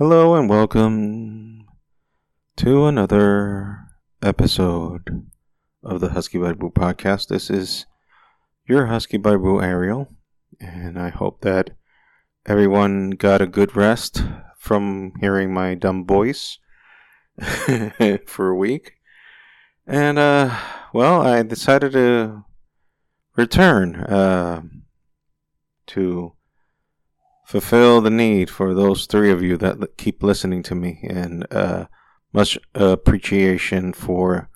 Hello and welcome to another episode of the Husky Barbu podcast. This is your Husky Barbu Ariel, and I hope that everyone got a good rest from hearing my dumb voice for a week. And, uh, well, I decided to return uh, to fulfill the need for those three of you that keep listening to me, and uh, much appreciation for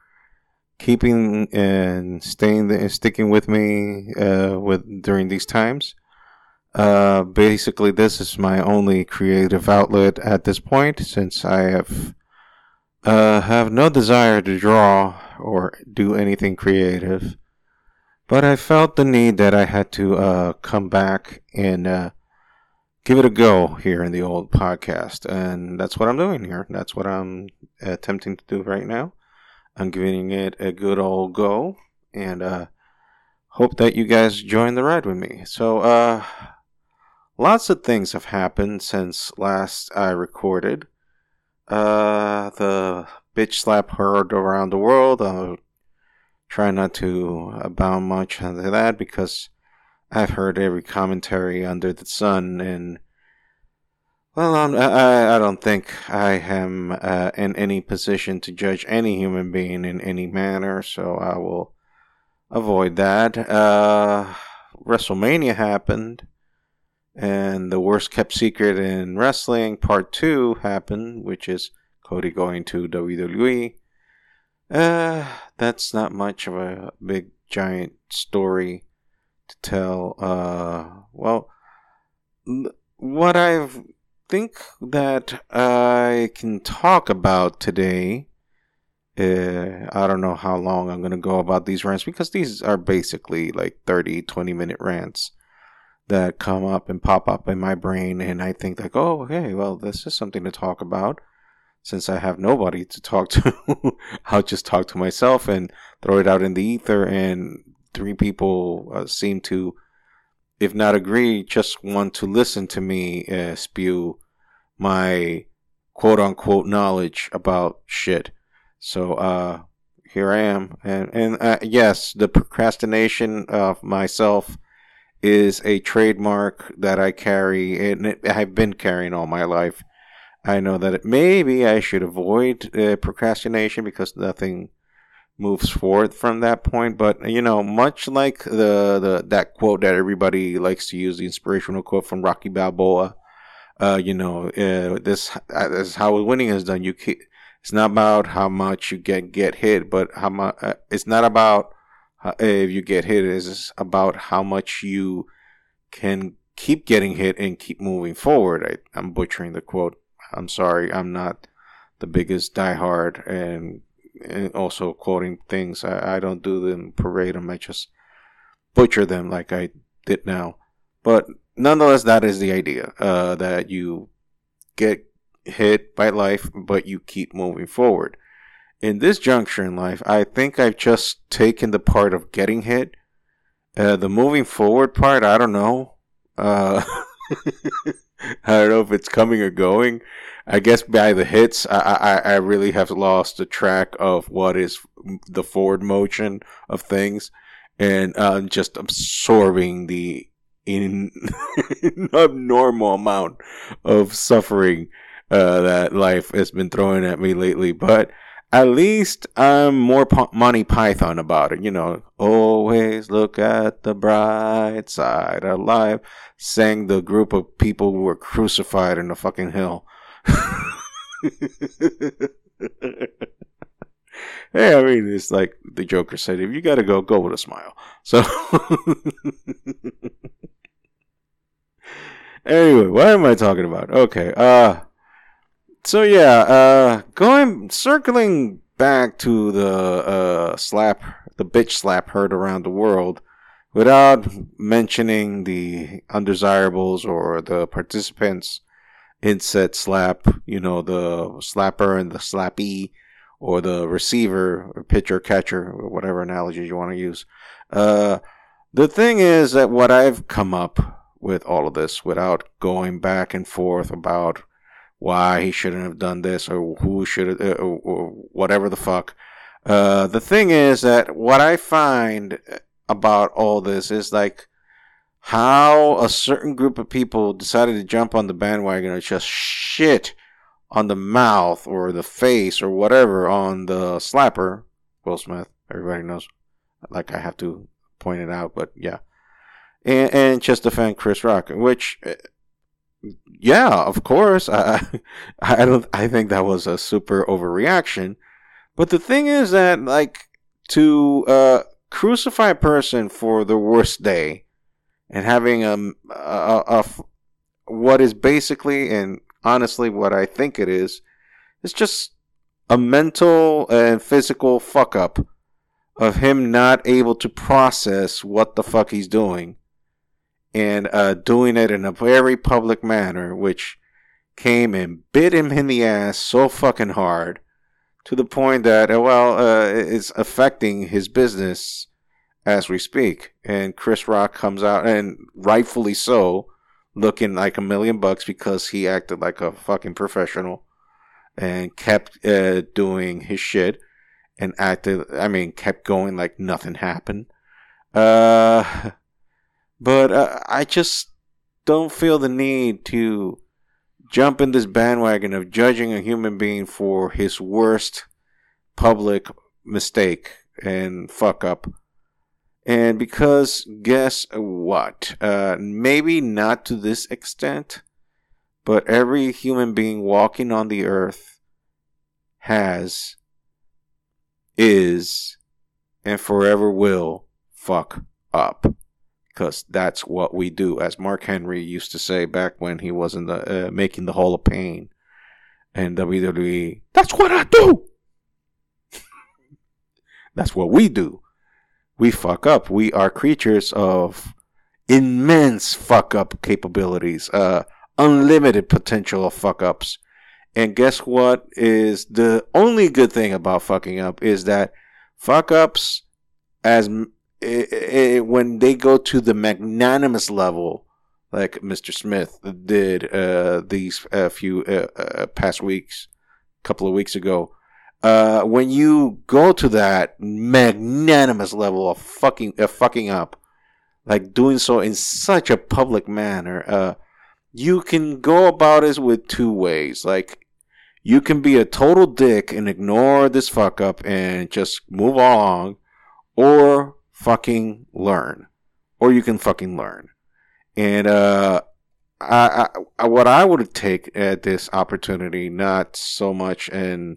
keeping and staying and sticking with me uh, with during these times. Uh, basically, this is my only creative outlet at this point, since I have uh, have no desire to draw or do anything creative. But I felt the need that I had to uh, come back and uh, give it a go here in the old podcast. And that's what I'm doing here. That's what I'm attempting to do right now. I'm giving it a good old go and uh, hope that you guys join the ride with me. So, uh, lots of things have happened since last I recorded. Uh, the bitch slap heard around the world. I'll try not to abound much into that because I've heard every commentary under the sun, and well, I'm, i I don't think I am uh, in any position to judge any human being in any manner, so I will avoid that. Uh, WrestleMania happened, and the worst kept secret in wrestling, part two, happened, which is Cody going to WWE. Uh, that's not much of a big giant story to tell. Uh, well, what I think that I can talk about today. Uh, I don't know how long I'm going to go about these rants because these are basically like 30, 20 minute rants that come up and pop up in my brain. And I think, like, oh, okay, well, this is something to talk about. Since I have nobody to talk to, I'll just talk to myself and throw it out in the ether. And three people uh, seem to, if not agree, just want to listen to me uh, spew my quote unquote knowledge about shit. So uh, here I am, and and uh, yes, the procrastination of myself is a trademark that I carry, and it, I've been carrying all my life. I know that it, maybe I should avoid uh, procrastination because nothing moves forward from that point. But you know, much like the, the that quote that everybody likes to use, the inspirational quote from Rocky Balboa, uh, you know, uh, this, uh, this is how winning is done. You keep, it's not about how much you get get hit, but how much. Uh, it's not about if you get hit. It's about how much you can keep getting hit and keep moving forward. I, I'm butchering the quote. I'm sorry. I'm not the biggest diehard and and also quoting things. I, I don't do them parade them. I just butcher them like I did now. But nonetheless, that is the idea. Uh, that you get hit by life, but you keep moving forward. In this juncture in life, I think I've just taken the part of getting hit. Uh, the moving forward part, I don't know. Uh, I don't know if it's coming or going. I guess by the hits, I, I, I really have lost the track of what is the forward motion of things, and uh, just absorbing the in abnormal amount of suffering uh, that life has been throwing at me lately. But at least I'm more Monty Python about it. You know, always look at the bright side of life. Sang the group of people who were crucified in the fucking hill. hey, I mean, it's like the Joker said, if you gotta go, go with a smile. So, anyway, what am I talking about? Okay, uh, so yeah, uh, going, circling back to the, uh, slap, the bitch slap heard around the world, without mentioning the undesirables or the participants inset slap, you know, the slapper and the slappy, or the receiver, or pitcher, catcher, or whatever analogy you want to use. Uh, the thing is that what I've come up with all of this without going back and forth about why he shouldn't have done this or who should uh, or, or whatever the fuck. Uh, the thing is that what I find about all this is like how a certain group of people decided to jump on the bandwagon and just shit on the mouth or the face or whatever on the slapper, Will Smith. Everybody knows. Like I have to point it out, but yeah. And, and just defend Chris Rock, which, uh, yeah, of course. I, I don't. I think that was a super overreaction. But the thing is that, like, to uh, crucify a person for the worst day and having a, a, a, what is basically and honestly what I think it is, is just a mental and physical fuck up of him not able to process what the fuck he's doing and uh, doing it in a very public manner, which came and bit him in the ass so fucking hard to the point that, uh, well, uh, it's affecting his business as we speak. And Chris Rock comes out, and rightfully so, looking like a million bucks because he acted like a fucking professional and kept uh, doing his shit and acted, I mean, kept going like nothing happened. Uh, but uh, I just don't feel the need to jump in this bandwagon of judging a human being for his worst public mistake and fuck up and because guess what? Uh, maybe not to this extent, but every human being walking on the earth has, is, and forever will fuck up. Because that's what we do. As Mark Henry used to say back when he was in the, uh, making the Hall of Pain and WWE, that's what I do! that's what we do we fuck up. We are creatures of immense fuck up capabilities, uh, unlimited potential of fuck ups. And guess what is the only good thing about fucking up is that fuck ups, as it, it, when they go to the magnanimous level, like Mr. Smith did uh, these uh, few uh, past weeks, couple of weeks ago, uh, when you go to that magnanimous level of fucking uh, fucking up, like doing so in such a public manner, uh, you can go about it with two ways. Like you can be a total dick and ignore this fuck up and just move along, or fucking learn, or you can fucking learn. And uh, I, I, what I would take at this opportunity, not so much in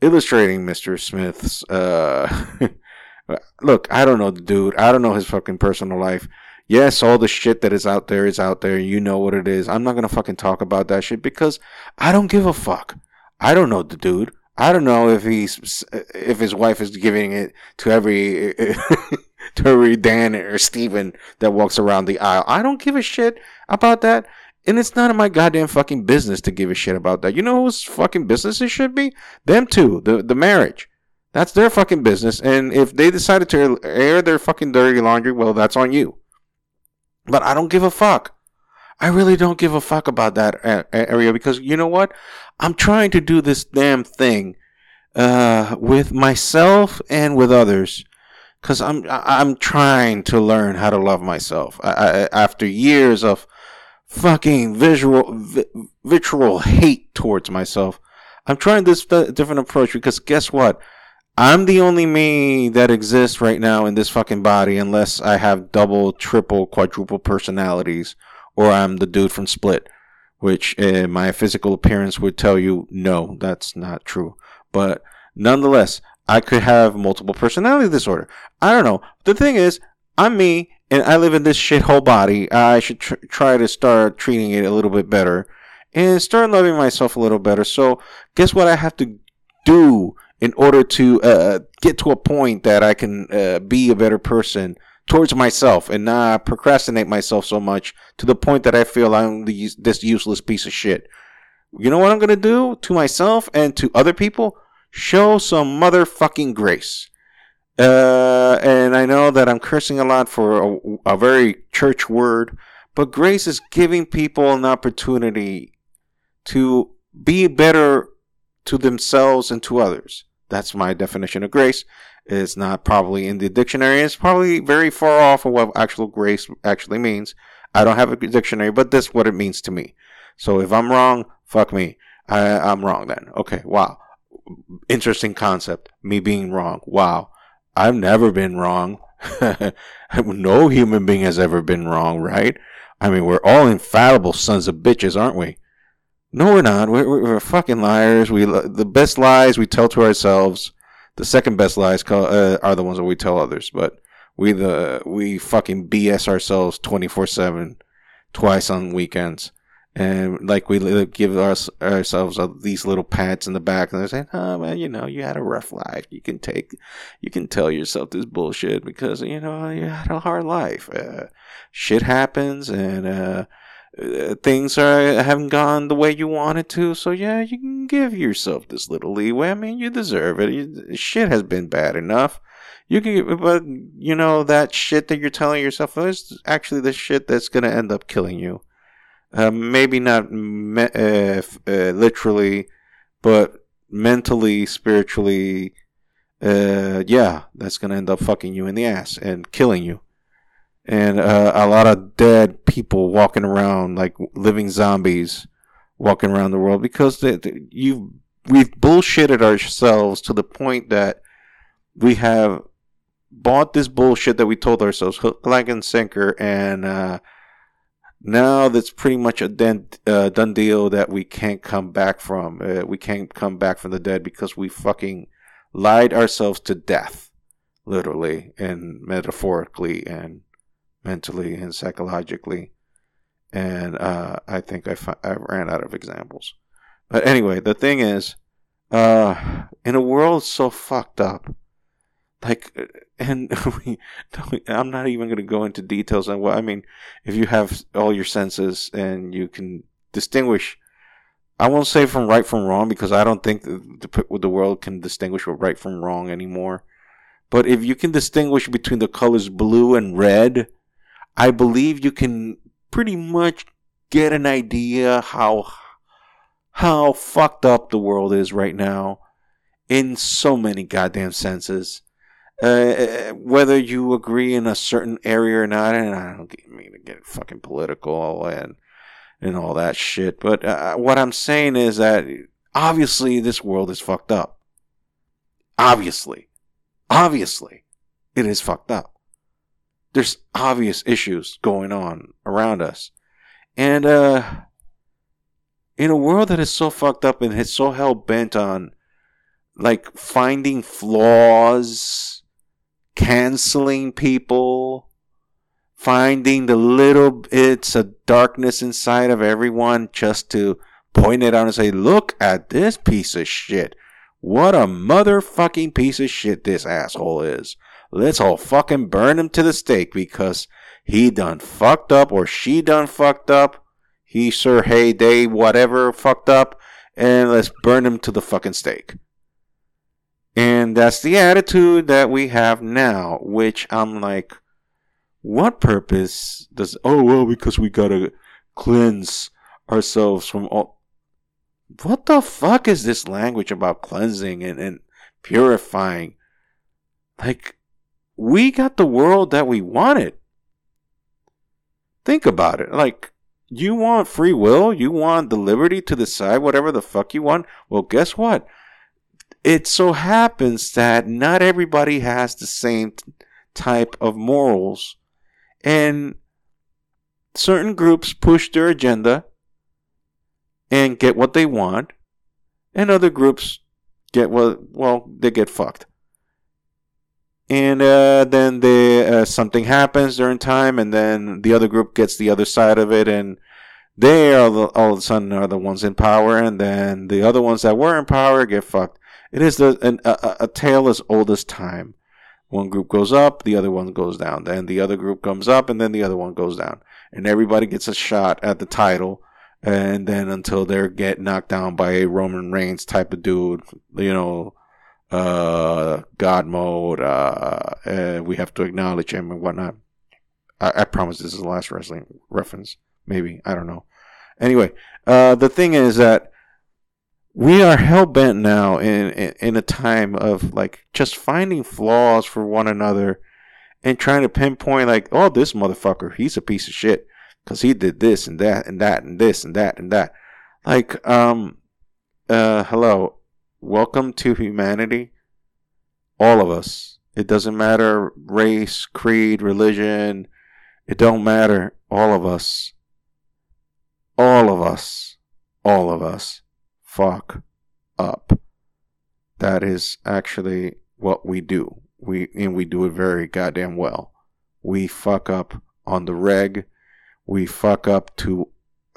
illustrating Mr. Smith's uh look, I don't know the dude. I don't know his fucking personal life. Yes, all the shit that is out there is out there. You know what it is. I'm not gonna fucking talk about that shit because I don't give a fuck. I don't know the dude. I don't know if he's if his wife is giving it to every to every Dan or Steven that walks around the aisle. I don't give a shit about that. And it's none of my goddamn fucking business to give a shit about that. You know whose fucking business it should be? Them two, the the marriage. That's their fucking business. And if they decided to air their fucking dirty laundry, well, that's on you. But I don't give a fuck. I really don't give a fuck about that area because you know what? I'm trying to do this damn thing uh, with myself and with others because I'm I'm trying to learn how to love myself. I, I, after years of fucking visual, vi- vitriol hate towards myself. I'm trying this different approach because guess what? I'm the only me that exists right now in this fucking body unless I have double, triple, quadruple personalities or I'm the dude from Split, which uh, my physical appearance would tell you no, that's not true. But nonetheless, I could have multiple personality disorder. I don't know. The thing is, I'm me and I live in this shithole body. I should tr- try to start treating it a little bit better and start loving myself a little better. So, guess what I have to do in order to uh, get to a point that I can uh, be a better person towards myself and not procrastinate myself so much to the point that I feel I'm the, this useless piece of shit. You know what I'm going to do to myself and to other people? Show some motherfucking grace. Uh, and I know that I'm cursing a lot for a, a very church word, but grace is giving people an opportunity to be better to themselves and to others. That's my definition of grace. It's not probably in the dictionary. It's probably very far off of what actual grace actually means. I don't have a dictionary, but that's what it means to me. So if I'm wrong, fuck me. I, I'm wrong then. Okay, wow. Interesting concept. Me being wrong. Wow. I've never been wrong. no human being has ever been wrong, right? I mean, we're all infallible sons of bitches, aren't we? No, we're not. We're, we're fucking liars. We the best lies we tell to ourselves. The second best lies call, uh, are the ones that we tell others. But we the we fucking BS ourselves twenty four seven, twice on weekends and like we give ourselves these little pats in the back and they're saying oh man you know you had a rough life. You can take you can tell yourself this bullshit because you know you had a hard life. Uh, shit happens and uh, uh, things are haven't gone the way you wanted to. So yeah you can give yourself this little leeway. I mean you deserve it. You, shit has been bad enough. You can but you know that shit that you're telling yourself is actually the shit that's going to end up killing you uh, maybe not me- uh, uh, literally, but mentally, spiritually, uh, yeah, that's gonna end up fucking you in the ass and killing you. And uh, a lot of dead people walking around like living zombies, walking around the world because they, they, you we've bullshitted ourselves to the point that we have bought this bullshit that we told ourselves hook, line, and sinker, and now that's pretty much a done, uh, done deal that we can't come back from. Uh, we can't come back from the dead because we fucking lied ourselves to death, literally and metaphorically and mentally and psychologically. And uh, I think I, I ran out of examples. But anyway, the thing is, uh, in a world so fucked up, like and we, i'm not even going to go into details on what i mean if you have all your senses and you can distinguish i won't say from right from wrong because i don't think the, the world can distinguish what right from wrong anymore. But if you can distinguish between the colors blue and red i believe you can pretty much get an idea how how fucked up the world is right now in so many goddamn senses uh, whether you agree in a certain area or not, and I don't mean to get fucking political and and all that shit, but uh, what I'm saying is that obviously this world is fucked up. Obviously, obviously, it is fucked up. There's obvious issues going on around us, and uh, in a world that is so fucked up and is so hell bent on like finding flaws canceling people, finding the little bits of darkness inside of everyone just to point it out and say, look at this piece of shit. What a motherfucking piece of shit this asshole is. Let's all fucking burn him to the stake because he done fucked up or she done fucked up. He, sir, hey, they, whatever, fucked up. And let's burn him to the fucking stake. And that's the attitude that we have now, which I'm like, what purpose does, oh, well, because we gotta cleanse ourselves from all. What the fuck is this language about cleansing and, and purifying? Like, we got the world that we wanted. Think about it. Like, you want free will? You want the liberty to decide whatever the fuck you want? Well, guess what? It so happens that not everybody has the same type of morals. And certain groups push their agenda and get what they want, and other groups get what, well, they get fucked. And uh, then they, uh, something happens during time, and then the other group gets the other side of it, and they are all of a sudden are the ones in power, and then the other ones that were in power get fucked. It is the, an, a, a tale as old as time. One group goes up, the other one goes down. Then the other group comes up, and then the other one goes down. And everybody gets a shot at the title. And then until they get knocked down by a Roman Reigns type of dude, you know, uh, God mode, uh, we have to acknowledge him and whatnot. I, I promise this is the last wrestling reference. Maybe. I don't know. Anyway, uh, the thing is that we are hell bent now in, in in a time of like just finding flaws for one another and trying to pinpoint like, oh, this motherfucker, he's a piece of shit because he did this and that and that and this and that and that. Like, um, uh, hello, welcome to humanity. All of us. It doesn't matter race, creed, religion. It don't matter. All of us. All of us. All of us. Fuck up. That is actually what we do. We and we do it very goddamn well. We fuck up on the reg. We fuck up to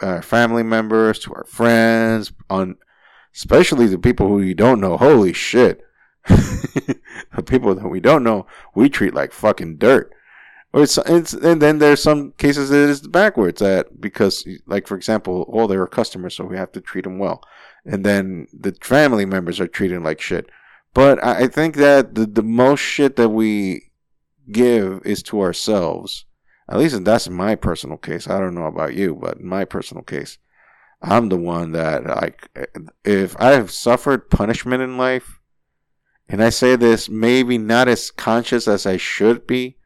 our family members, to our friends, on especially the people who you don't know. Holy shit. the people that we don't know, we treat like fucking dirt. Or it's, it's, and then there's some cases that it's backwards that because like for example, oh they're a customer, so we have to treat them well, and then the family members are treated like shit. But I think that the, the most shit that we give is to ourselves. At least that's my personal case. I don't know about you, but in my personal case, I'm the one that like if I have suffered punishment in life, and I say this maybe not as conscious as I should be,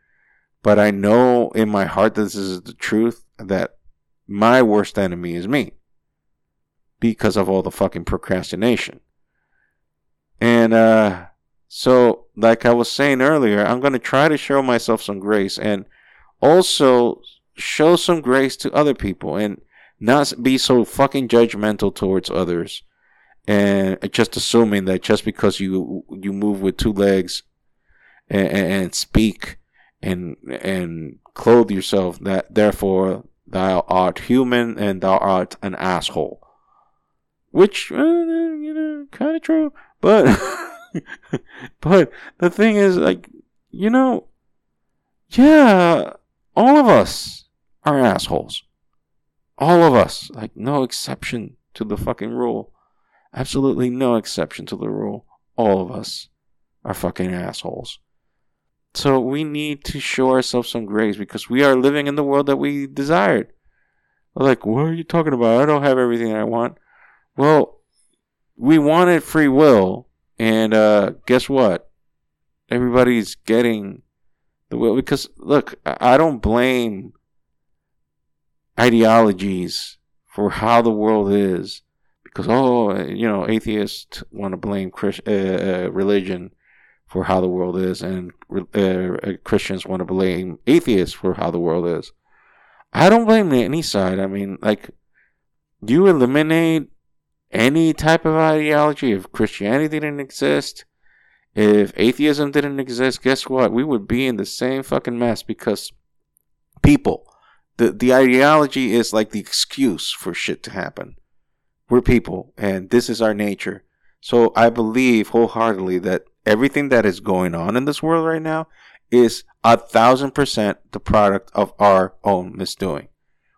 but I know in my heart that this is the truth that my worst enemy is me because of all the fucking procrastination. And uh so like I was saying earlier, I'm going to try to show myself some grace and also show some grace to other people and not be so fucking judgmental towards others and just assuming that just because you you move with two legs and, and speak and and clothe yourself that therefore thou art human and thou art an asshole which uh, you know kind of true but but the thing is like you know yeah all of us are assholes. All of us. Like, no exception to the fucking rule. Absolutely no exception to the rule. All of us are fucking assholes. So we need to show ourselves some grace because we are living in the world that we desired. Like, what are you talking about? I don't have everything I want. Well, we wanted free will, and uh, guess what? Everybody's getting the will because look, I don't blame ideologies for how the world is because oh you know atheists want to blame Christ, uh, uh, religion for how the world is and uh, uh, Christians want to blame atheists for how the world is. I don't blame any side. I mean, like you eliminate any type of ideology if Christianity didn't exist if atheism didn't exist, guess what? We would be in the same fucking mess because people, the, the ideology is like the excuse for shit to happen. We're people, and this is our nature. So I believe wholeheartedly that everything that is going on in this world right now is a thousand percent the product of our own misdoing.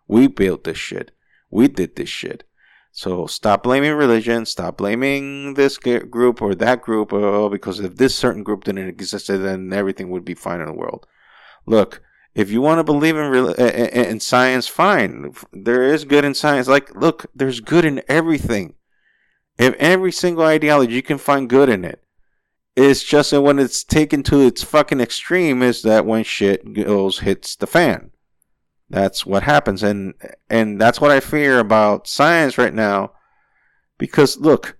We built this shit. We did this shit. So stop blaming religion, stop blaming this group or that group, oh, because if this certain group didn't exist, then everything would be fine in the world. Look, if you want to believe in in science, fine. There is good in science. Like, look, there's good in everything. If every single ideology, you can find good in it. It's just that when it's taken to its fucking extreme, is that when shit goes hits the fan. That's what happens, and and that's what I fear about science right now. Because look,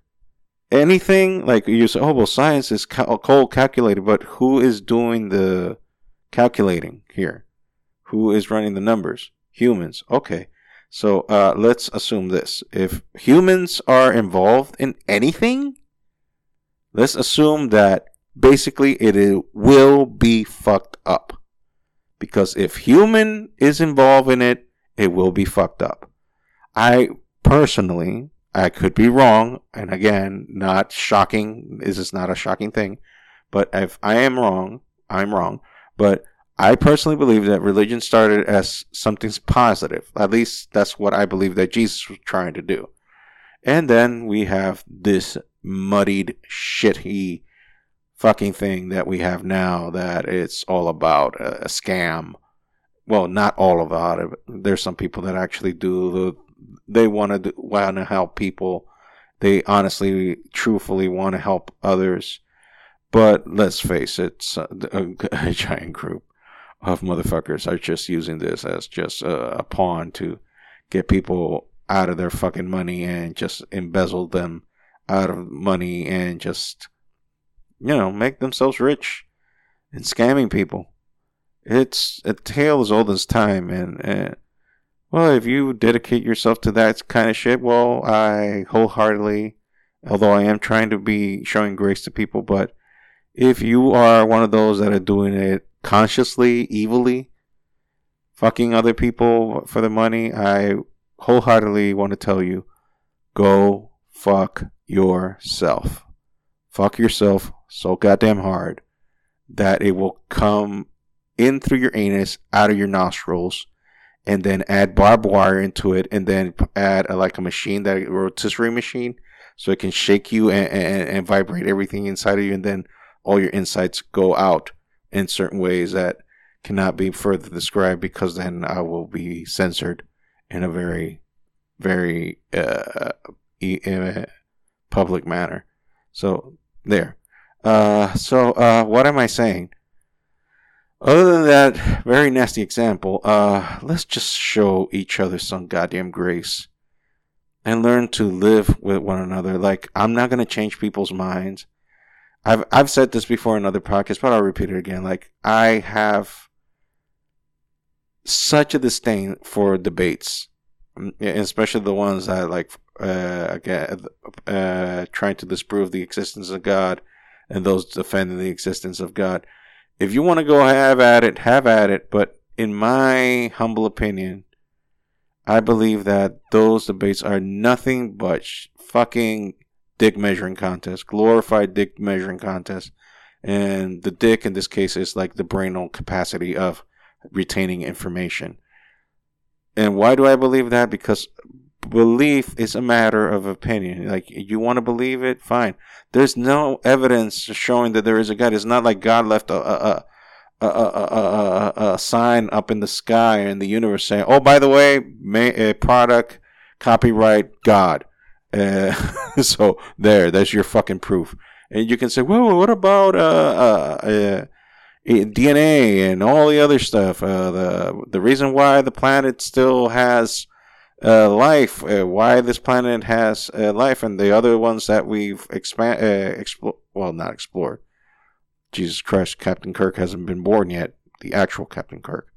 anything like you say, oh well, science is cold calculated, but who is doing the calculating here? Who is running the numbers? Humans. Okay. So uh, let's assume this: if humans are involved in anything, let's assume that basically it will be fucked up. Because if human is involved in it, it will be fucked up. I personally, I could be wrong, and again, not shocking. This is not a shocking thing, but if I am wrong, I'm wrong. But I personally believe that religion started as something positive. At least that's what I believe that Jesus was trying to do. And then we have this muddied, shitty fucking thing that we have now that it's all about a, a scam. Well, not all of it. There's some people that actually do the. They want to want to help people they honestly, truthfully want to help others. But let's face it, a, a giant group of motherfuckers are just using this as just a, a pawn to get people out of their fucking money and just embezzle them out of money and just, you know, make themselves rich and scamming people. It's a tale as old as time, and, and well, if you dedicate yourself to that kind of shit, well, I wholeheartedly, although I am trying to be showing grace to people, but if you are one of those that are doing it consciously, evilly, fucking other people for the money, I wholeheartedly want to tell you go fuck yourself. Fuck yourself so goddamn hard that it will come in through your anus, out of your nostrils, and then add barbed wire into it, and then add a, like a machine that rotisserie machine, so it can shake you and, and, and vibrate everything inside of you, and then all your insides go out in certain ways that cannot be further described because then I will be censored in a very, very uh, uh, public manner. So there. Uh, so uh, what am I saying? Other than that very nasty example, uh, let's just show each other some goddamn grace and learn to live with one another. Like I'm not gonna change people's minds. I've I've said this before in other podcasts, but I'll repeat it again. Like I have such a disdain for debates, mm, especially the ones that like uh, again uh, trying to disprove the existence of God and those defending the existence of God. If you want to go have at it, have at it. But in my humble opinion, I believe that those debates are nothing but sh- fucking dick measuring contests, glorified dick measuring contests. And the dick in this case is like the brainal capacity of retaining information. And why do I believe that? Because belief is a matter of opinion. Like you want to believe it, fine. There's no evidence showing that there is a God. It's not like God left a a a, a, a, a, sign up in the sky in the universe saying, "Oh, by the way, may, a product copyright God." Uh, so there, that's your fucking proof. And you can say, "Well, what about uh, uh, uh DNA and all the other stuff? Uh, the the reason why the planet still has." Uh, life, uh, why this planet has uh, life, and the other ones that we've expand, uh, explore, well, not explored. Jesus Christ, Captain Kirk hasn't been born yet. The actual Captain Kirk.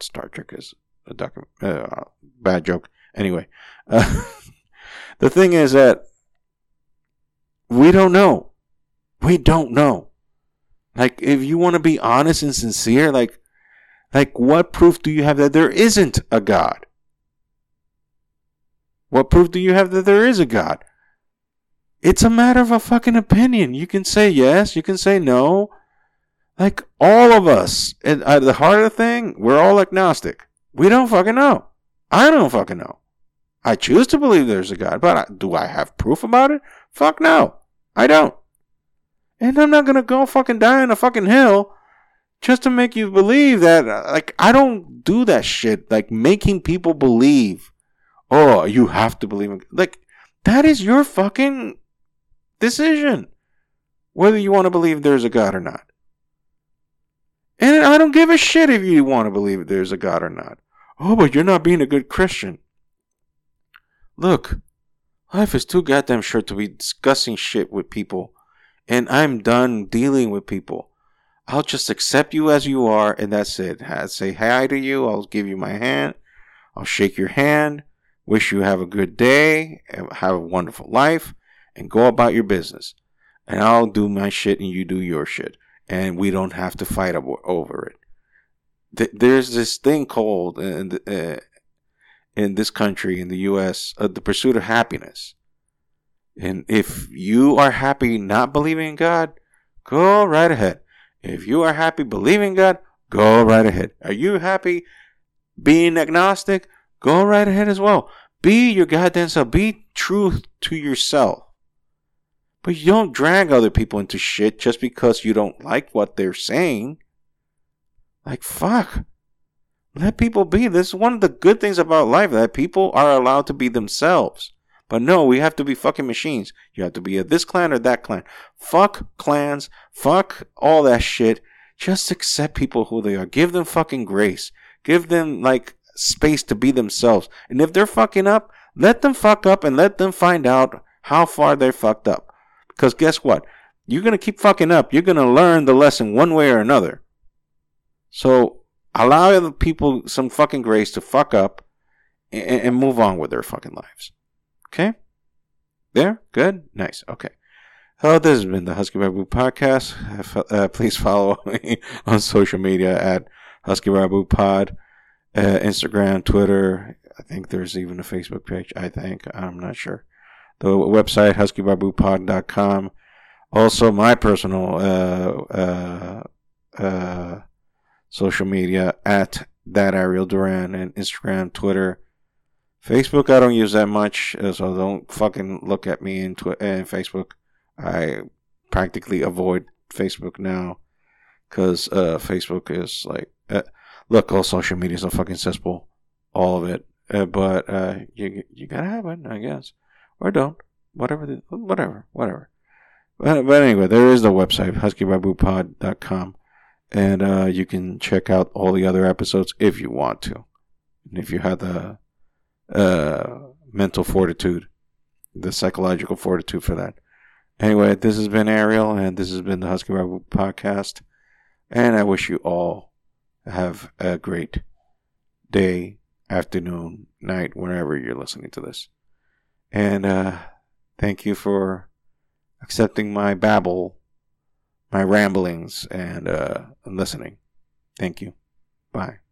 Star Trek is a docu- uh, bad joke. Anyway, uh, the thing is that we don't know. We don't know. Like, if you want to be honest and sincere, like, like, what proof do you have that there isn't a God? What proof do you have that there is a God? It's a matter of a fucking opinion. You can say yes, you can say no. Like all of us, at, at the heart of the thing, we're all agnostic. We don't fucking know. I don't fucking know. I choose to believe there's a God, but I, do I have proof about it? Fuck no. I don't. And I'm not gonna go fucking die on a fucking hill just to make you believe that. Uh, like, I don't do that shit. Like, making people believe oh, you have to believe in like that is your fucking decision whether you want to believe there's a God or not. And I don't give a shit if you want to believe there's a God or not. Oh, but you're not being a good Christian. Look, life is too goddamn short to be discussing shit with people. And I'm done dealing with people. I'll just accept you as you are, and that's it. I'll say hi to you. I'll give you my hand. I'll shake your hand. Wish you have a good day, and have a wonderful life, and go about your business. And I'll do my shit and you do your shit. And we don't have to fight over it. There's this thing called in, the, uh, in this country, in the U.S., uh, the pursuit of happiness. And if you are happy not believing in God, go right ahead. If you are happy believing God, go right ahead. Are you happy being agnostic? Go right ahead as well. Be your goddamn self. Be true to yourself. But you don't drag other people into shit just because you don't like what they're saying. Like, fuck. Let people be. This is one of the good things about life that people are allowed to be themselves. But no, we have to be fucking machines. You have to be a this clan or that clan. Fuck clans. Fuck all that shit. Just accept people who they are. Give them fucking grace. Give them like space to be themselves. And if they're fucking up, let them fuck up and let them find out how far they're fucked up. Because guess what? You're going to keep fucking up. You're going to learn the lesson one way or another. So allow other people some fucking grace to fuck up and, and move on with their fucking lives. Okay? There? Good? Nice. Okay. Hello, this has been the Husky Barbu podcast. Uh, please follow me on social media at Husky Barbu Pod, uh, Instagram, Twitter. I think there's even a Facebook page. I think. I'm not sure. The website, huskybarbupod.com. Also, my personal uh, uh, uh, social media at that Ariel Duran and Instagram, Twitter, Facebook. I don't use that much, uh, so don't fucking look at me in Twitter and Facebook. I practically avoid Facebook now because uh, Facebook is like, look, all social media is a fucking cesspool, all of it. Uh, but uh, you you gotta have it, I guess, or don't. Whatever, the, whatever, whatever. But, but anyway, there is the website huskybarbupod.com, and uh, you can check out all the other episodes if you want to, and if you have the uh, mental fortitude, the psychological fortitude for that. Anyway, this has been Ariel, and this has been the Husky Barbu podcast. And I wish you all have a great day, afternoon, night, wherever you're listening to this. And uh, thank you for accepting my babble, my ramblings, and uh, and listening. Thank you. Bye.